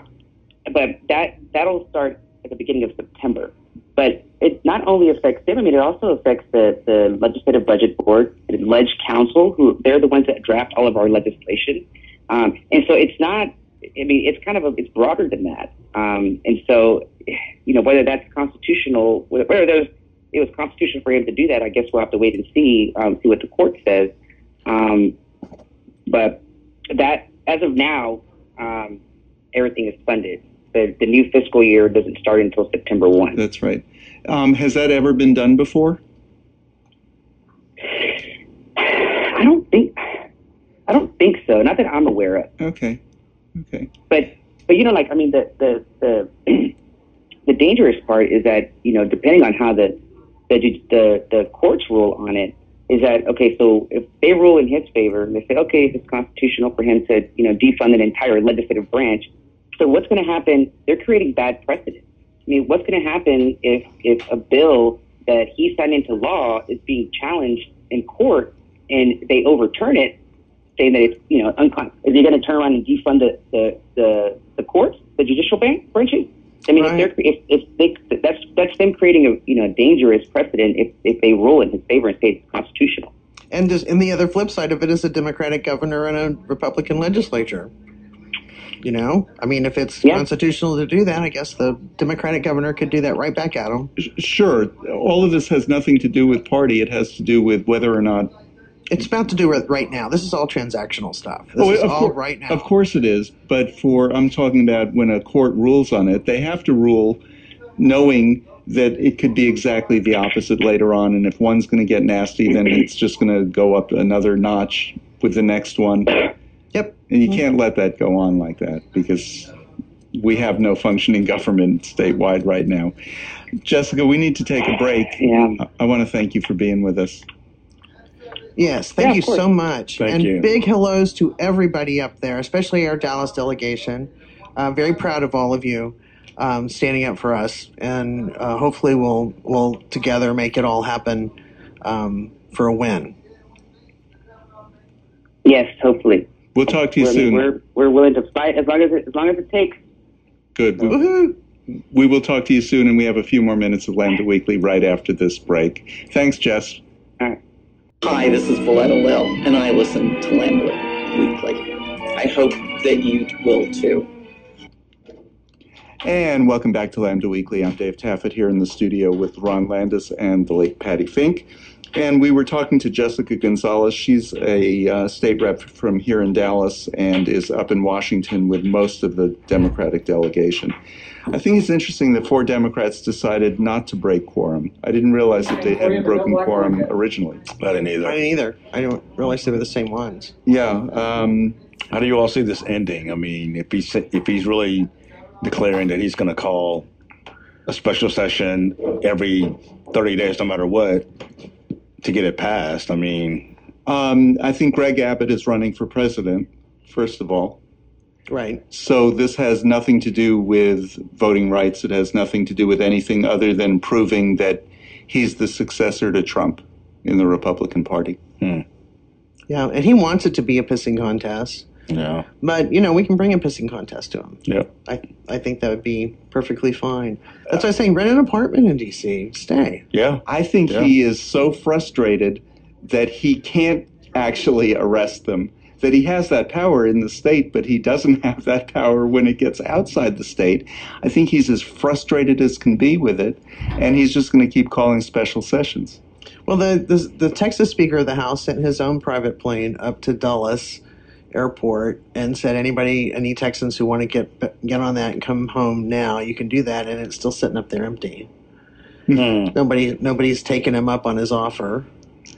but that, that'll start at the beginning of September. But it not only affects them, I mean, it also affects the, the Legislative Budget Board and Ledge Council, who they're the ones that draft all of our legislation. Um, and so it's not, I mean, it's kind of a, it's broader than that. Um, and so, you know, whether that's constitutional, whether there's, it was constitutional for him to do that, I guess we'll have to wait and see, um, see what the court says. Um, but that, as of now, um, everything is funded. The, the new fiscal year doesn't start until September 1. That's right. Um, has that ever been done before? I don't think, I don't think so. Not that I'm aware of. Okay. Okay. But, but you know, like, I mean, the, the, the, the dangerous part is that, you know, depending on how the, the, the, the courts rule on it, is that, okay, so if they rule in his favor and they say, okay, it's constitutional for him to, you know, defund an entire legislative branch, so what's going to happen? They're creating bad precedent. I mean, what's going to happen if, if a bill that he signed into law is being challenged in court and they overturn it, saying that it's, you know, uncon- is he going to turn around and defund the, the, the, the courts, the judicial ban- branches. I mean, Right. if they're if, if they that's that's them creating a you know a dangerous precedent if, if they rule in his favor and say it's constitutional. And just, and the other flip side of it is a Democratic governor and a Republican legislature. You know, I mean, if it's Yeah. constitutional to do that, I guess the Democratic governor could do that right back at him. Sure, all of this has nothing to do with party. It has to do with whether or not. It's about to do with right now. This is all transactional stuff. This Oh, is of all cour- right now. Of course it is, but for I'm talking about when a court rules on it, they have to rule knowing that it could be exactly the opposite later on, and if one's going to get nasty, then it's just going to go up another notch with the next one, Yep. and you can't let that go on like that because we have no functioning government statewide right now. Jessica, we need to take a break. Yeah. I- I want to thank you for being with us. Yes, thank Yeah, you course. so much. Thank and you. big hellos to everybody up there, especially our Dallas delegation. Uh, very proud of all of you um, standing up for us, and uh, hopefully we'll we'll together make it all happen um, for a win. Yes, hopefully. We'll talk to you We're, soon. we're we're willing to fight as long as it, as long as it takes. Good. We- Woohoo! We will talk to you soon, and we have a few more minutes of Lambda Weekly right after this break. Thanks, Jess. All right. Hi, this is Valletta Lil, and I listen to Lambda Weekly. I hope that you will too. And welcome back to Lambda Weekly. I'm Dave Taffet here in the studio with Ron Landis and the late Patty Fink. And we were talking to Jessica Gonzalez. She's a uh, state rep from here in Dallas and is up in Washington with most of the Democratic delegation. I think it's interesting that four Democrats decided not to break quorum. I didn't realize that they hadn't broken quorum originally. I didn't either. I didn't either. I don't realize they were the same ones. Yeah. Um, How do you all see this ending? I mean, if he's if he's really declaring that he's going to call a special session every 30 days, no matter what, to get it passed, I mean, um, I think Greg Abbott is running for president, first of all. Right. So this has nothing to do with voting rights. It has nothing to do with anything other than proving that he's the successor to Trump in the Republican Party. Yeah, and he wants it to be a pissing contest, yeah, but you know we can bring a pissing contest to him. yeah. I I think that would be perfectly fine. That's why I'm saying rent an apartment in D.C. Stay. Yeah, I think Yeah. he is so frustrated that he can't actually arrest them. That he has that power in the state, but he doesn't have that power when it gets outside the state. I think he's as frustrated as can be with it, and he's just going to keep calling special sessions. Well, the, the the Texas Speaker of the House sent his own private plane up to Dulles Airport and said, "Anybody, any Texans who want to get get on that and come home now, you can do that." And it's still sitting up there empty. Hmm. Nobody nobody's taken him up on his offer.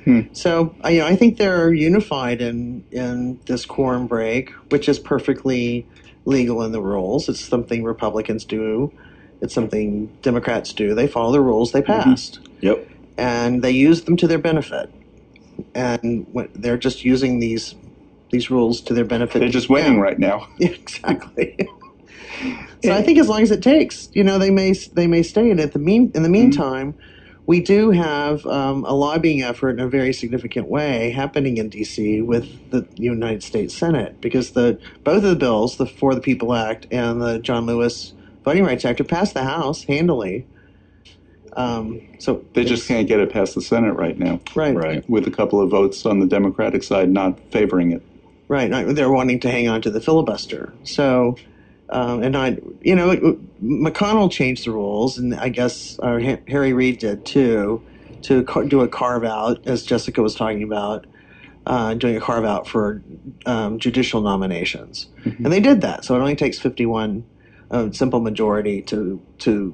Hmm. So I, you know, I think they're unified in in this quorum break, which is perfectly legal in the rules. It's something Republicans do. It's something Democrats do. They follow the rules they passed Yep. and they use them to their benefit. And what, they're just using these these rules to their benefit. They're just winning Yeah. right now. Yeah, exactly. so I think as long as it takes, you know, they may they may stay. And at the mean in the meantime, we do have um, a lobbying effort in a very significant way happening in D.C. with the United States Senate because the both of the bills, the For the People Act and the John Lewis Voting Rights Act, have passed the House handily. Um, so They just can't get it past the Senate right now, right, Right. with a couple of votes on the Democratic side not favoring it. Right, right. They're wanting to hang on to the filibuster. So, um, and I, you know, McConnell changed the rules, and I guess uh, Harry Reid did too, to car- do a carve out, as Jessica was talking about, uh, doing a carve out for um, judicial nominations, and they did that. So it only takes fifty one, uh, simple majority to to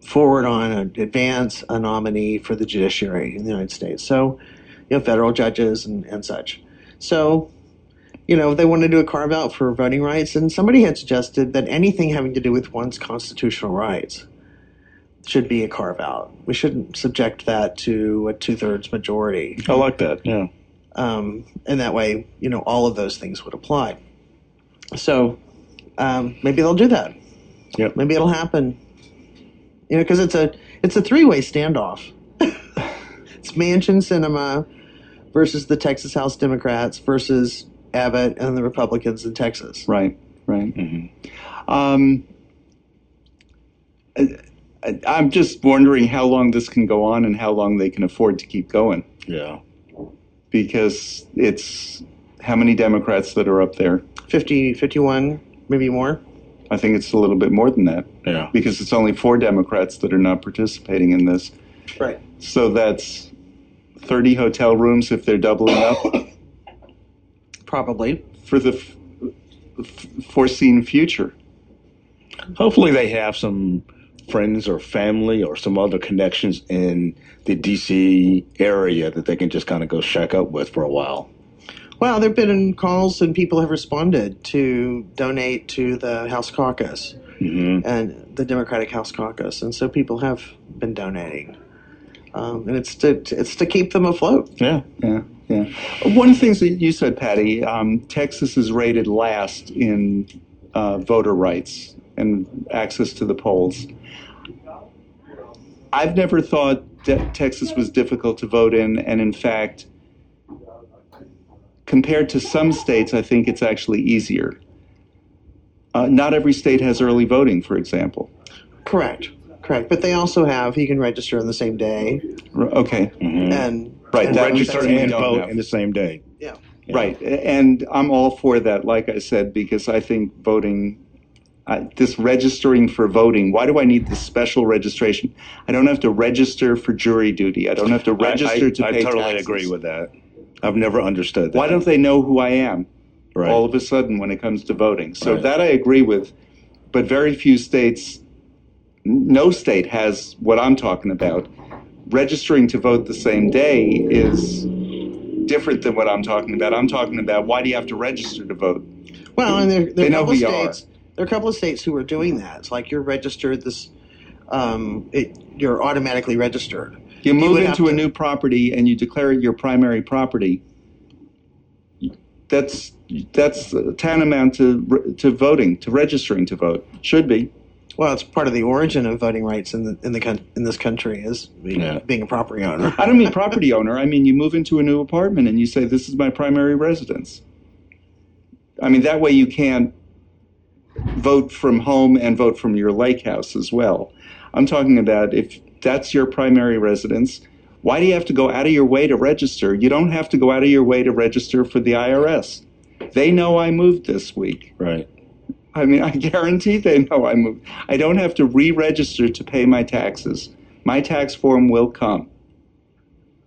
forward on and advance a nominee for the judiciary in the United States. So, you know, federal judges and, and such. So you know, they want to do a carve out for voting rights, and somebody had suggested that anything having to do with one's constitutional rights should be a carve out. We shouldn't subject that to a two thirds majority. I like that. Yeah. Um, and that way, you know, all of those things would apply. So um, maybe they'll do that. Yep. Maybe it'll happen. You know, because it's a it's a three way standoff. it's Manchin Sinema versus the Texas House Democrats versus Abbott and the Republicans in Texas. Right, right. hmm Um, I, I- I'm just wondering how long this can go on and how long they can afford to keep going Yeah. because it's how many Democrats that are up there? 50, 51, maybe more. I think it's a little bit more than that Yeah. because it's only four Democrats that are not participating in this. Right. So that's 30 hotel rooms if they're doubling up Probably. for the f- f- foreseen future. Hopefully, they have some friends or family or some other connections in the DC area that they can just kind of go shack up with for a while. Well, there have been calls and people have responded to donate to the House Caucus hmm and the Democratic House Caucus, and so people have been donating, um, and it's to it's to keep them afloat. Yeah. Yeah, yeah. One of the things that you said, Patty, um, Texas is rated last in uh, voter rights and access to the polls. I've never thought that Texas was difficult to vote in, and in fact, compared to some states, I think it's actually easier. Uh, not every state has early voting, for example. Correct, correct. But they also have you can register on the same day, Okay, hmm and Right, and that Register that's what we and vote have. in the same day. yeah. Yeah. Right, and I'm all for that. Like I said, because I think voting, uh, this registering for voting. Why do I need this special registration? I don't have to register for jury duty. I don't have to register I, to I pay I totally taxes. agree with that. I've never understood that. Why don't they know who I am right. all of a sudden when it comes to voting? So Right. that I agree with, but very few states, no state has what I'm talking about. Registering to vote the same day is different than what I'm talking about. I'm talking about why do you have to register to vote? Well, and there, there They are a couple you states. There are a couple of states who are doing that. It's like you're registered. This, um, it, you're automatically registered. You move have into a to- new property and you declare it your primary property. That's that's tantamount to to voting, to registering to vote. Should be. Well, it's part of the origin of voting rights in the in the in this country is being, Yeah. being a property owner. I don't mean property owner. I mean you move into a new apartment and you say this is my primary residence. I mean that way you can't vote from home and vote from your lake house as well. I'm talking about if that's your primary residence, why do you have to go out of your way to register? You don't have to go out of your way to register for the IRS. They know I moved this week. Right. I mean, I guarantee they know I moved. I don't have to re-register to pay my taxes. My tax form will come.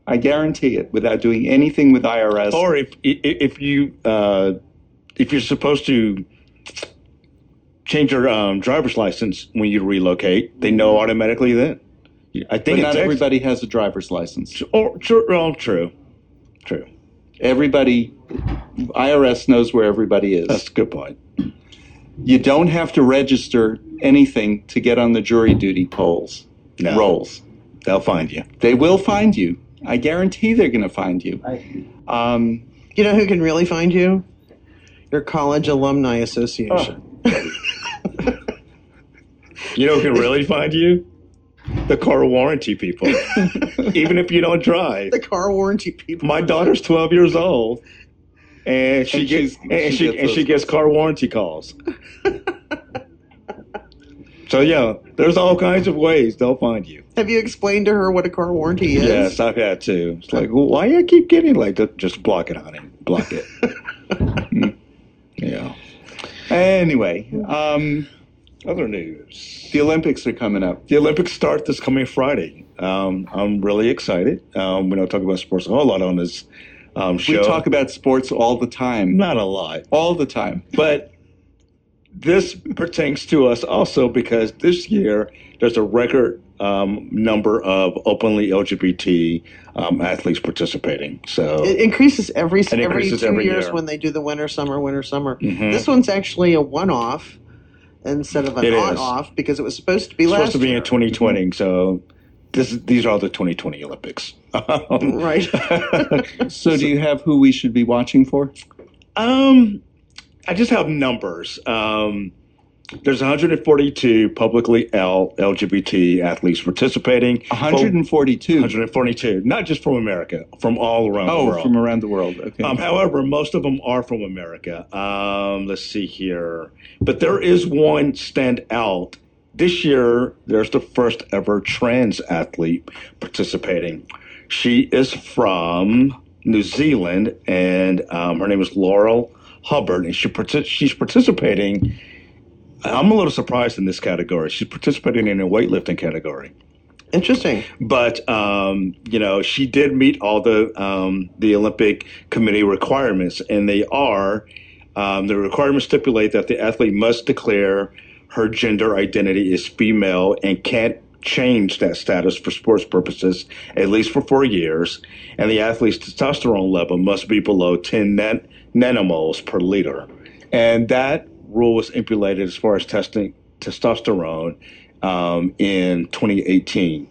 I guarantee it without doing anything with IRS. Or if if you uh, if you're supposed to change your um, driver's license when you relocate, they know automatically then. I but think not everybody has a driver's license. Or true, true, true. Everybody, IRS knows where everybody is. That's a good point. You don't have to register anything to get on the jury duty polls, No. rolls. They'll find you. They will find you. I guarantee they're going to find you. Um, You know who can really find you? Your college alumni association. You know who can really find you? The car warranty people. Even if you don't drive. the car warranty people. My daughter's 12 years old, and she And gets and she she gets and she gets car warranty calls. so yeah, there's all kinds of ways they'll find you. Have you explained to her what a car warranty is? Yes, I've had to. It's like, well, why you keep getting like that? Just block it, on honey. Block it. Mm. yeah. anyway, um, Other news. the Olympics are coming up. The Olympics start this coming Friday. Um, I'm really excited. Um, we don't talk about sports a whole lot on this um, We talk about sports all the time. not a lot, All the time. but this pertains to us also because this year there's a record um, number of openly LGBT um, athletes participating. So It increases every It every two every years year. when they do the winter summer winter summer. Mhm. This one's actually a one off instead of an It on is. off because it was supposed to be it's last supposed to be year. in 2020. So this these are all the 2020 Olympics. Right. So, do you have who we should be watching for? Um, I just have numbers. Um, There's 142 publicly L LGBT athletes participating. 142. 142, not just from America, from all around the Oh, world. from around the world. Okay. Um, however, most of them are from America. Um, let's see here. But there is one stand out. This year, there's the first ever trans athlete participating. She is from New Zealand, and um, her name is Laurel Hubbard, and she partic- she's participating. I'm a little surprised in this category. She's participating in a weightlifting category Interesting. but um, you know she did meet all the um, the Olympic Committee requirements, and they are um, the requirements stipulate that the athlete must declare her gender identity is female and can't change that status for sports purposes at least for four years, and the athlete's testosterone level must be below 10 nan- nanomoles per liter, and that rule was implemented as far as testing testosterone um, in 2018.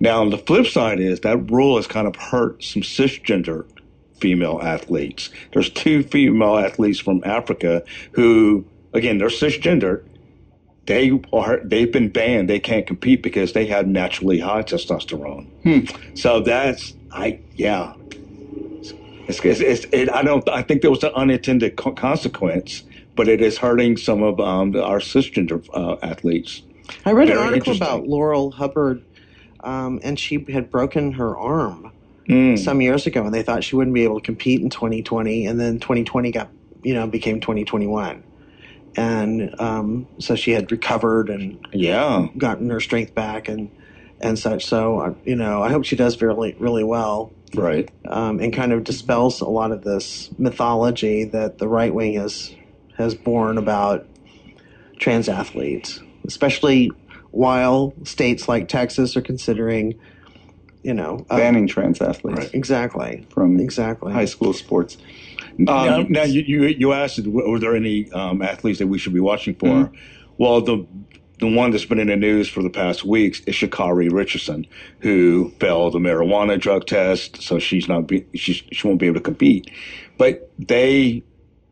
Now, the flip side is that rule has kind of hurt some cisgender female athletes. There's two female athletes from Africa who, again, they're cisgender. They are they've been banned. They can't compete because they have naturally high testosterone. So that's I yeah. It's, it's, it's it, I don't I think there was an unintended co- consequence, but it is hurting some of um, our cisgender uh, athletes. I read an article about Laurel Hubbard, um, and she had broken her arm Mm. some years ago, and they thought she wouldn't be able to compete in 2020, and then 2020 got, you know, became 2021, and um, so she had recovered and Yeah. gotten her strength back and and such. So uh, you know, I hope she does really really well, Right. um, and kind of dispels a lot of this mythology that the right wing has has borne about trans athletes, especially while states like Texas are considering, you know, uh, banning trans athletes Right. exactly, from exactly. high school sports. Now, Um, now you, you you asked, were there any um, athletes that we should be watching for? Mhm. Well, the the one that's been in the news for the past weeks is Sha'Carri Richardson, who failed the marijuana drug test, so she's not be, she she won't be able to compete. But they,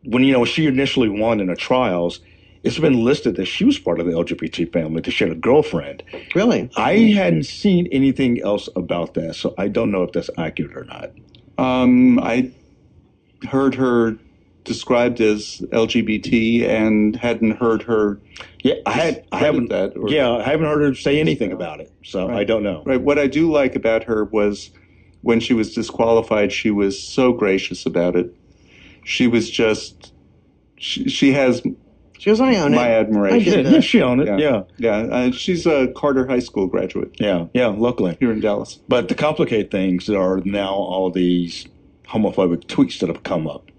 when you know she initially won in the trials, it's been listed that she was part of the LGBT family, that she had a girlfriend. Really, I hadn't seen anything else about that, so I don't know if that's accurate or not. Um, I heard her described as LGBT and hadn't heard her. Yeah, I had I haven't that. Or, Yeah, I haven't heard her say anything about it, so I don't know. Right. What I do like about her was when she was disqualified, she was so gracious about it. She was just. She, she has she was I own my it. admiration. I Yeah, she owned it. Yeah. Yeah, Yeah, uh, she's a Carter High School graduate yeah, yeah, locally. here in Dallas. But to complicate things, there are now all these homophobic tweets that have come up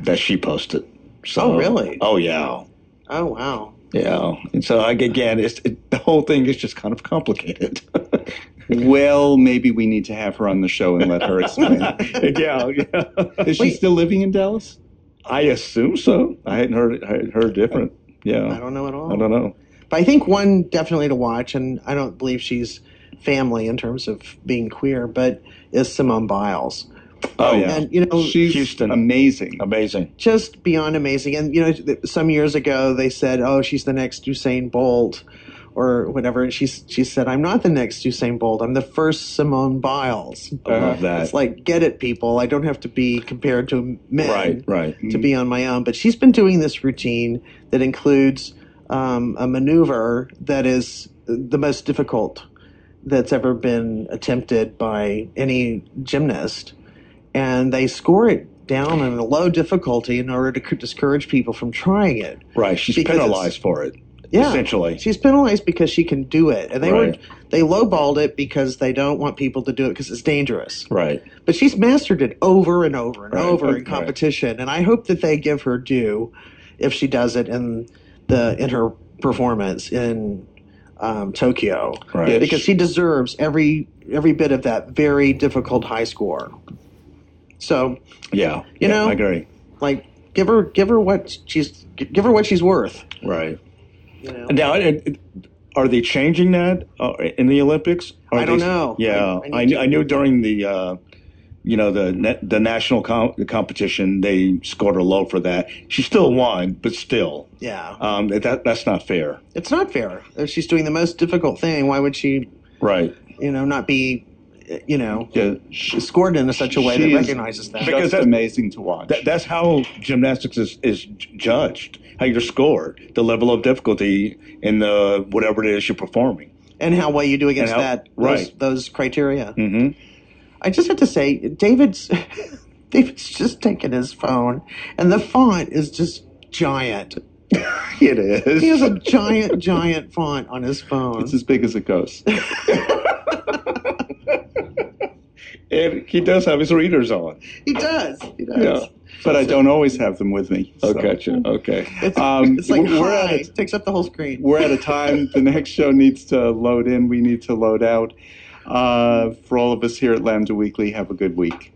that she posted. So, Oh, really? Oh, yeah, Oh wow. yeah. And so again, it's it, the whole thing is just kind of complicated. Well, maybe we need to have her on the show and let her explain. yeah, yeah. Is she Wait. still living in Dallas? I assume so. I hadn't heard I hadn't heard different. Yeah. I don't know at all. I don't know. But I think one definitely to watch, and I don't believe she's family in terms of being queer, but is Simone Biles. Oh, yeah. And you know, She's Houston. amazing. Amazing. just beyond amazing. And you know, some years ago they said, "Oh, she's the next Usain Bolt," or whatever. And she she said, "I'm not the next Usain Bolt. I'm the first Simone Biles." I love that. It's like, get it, people. I don't have to be compared to men right, right. to be on my own. But she's been doing this routine that includes um, a maneuver that is the most difficult that's ever been attempted by any gymnast. And they score it down in a low difficulty in order to c- discourage people from trying it. Right. She's Because penalized for it. Yeah. Essentially. She's penalized because she can do it. And they Right. were they lowballed it because they don't want people to do it because it's dangerous. Right. But she's mastered it over and over and Right, over right, in competition, and I hope that they give her due if she does it in the in her performance in um, Tokyo, Right. Because she deserves every every bit of that very difficult high score. So, Yeah. You Yeah, know- I agree. like, give her give her what she's give her what she's worth. Right. You know? Now, it, it- are they changing that uh, in the Olympics? Are I don't they- know. Yeah, I- I I, I knew during the uh, you know the the national com- competition they scored her low for that. She still won, but still, Yeah, um, that that's not fair. it's not fair. If she's doing the most difficult thing, why would she, Right. you know, not be, you know, Yeah, scored in such a way that recognizes that? Because just that's- amazing to watch. That, that's how gymnastics is, is judged. How you're scored, the level of difficulty in the whatever it is you're performing. and how well you do against how- that right. those, those criteria. hmm I just have to say, David's David's just taken his phone, and the font is just giant. It is. He has a giant, giant font on his phone. it's as big as it goes. and he does have his readers on. He does. He does. Yeah. But I don't always have them with me. so. Oh, gotcha. Okay. It's, Um, it's like we're at a- It takes up the whole screen. We're at a time. The next show needs to load in. We need to load out. Uh, for all of us here at Lambda Weekly, have a good week.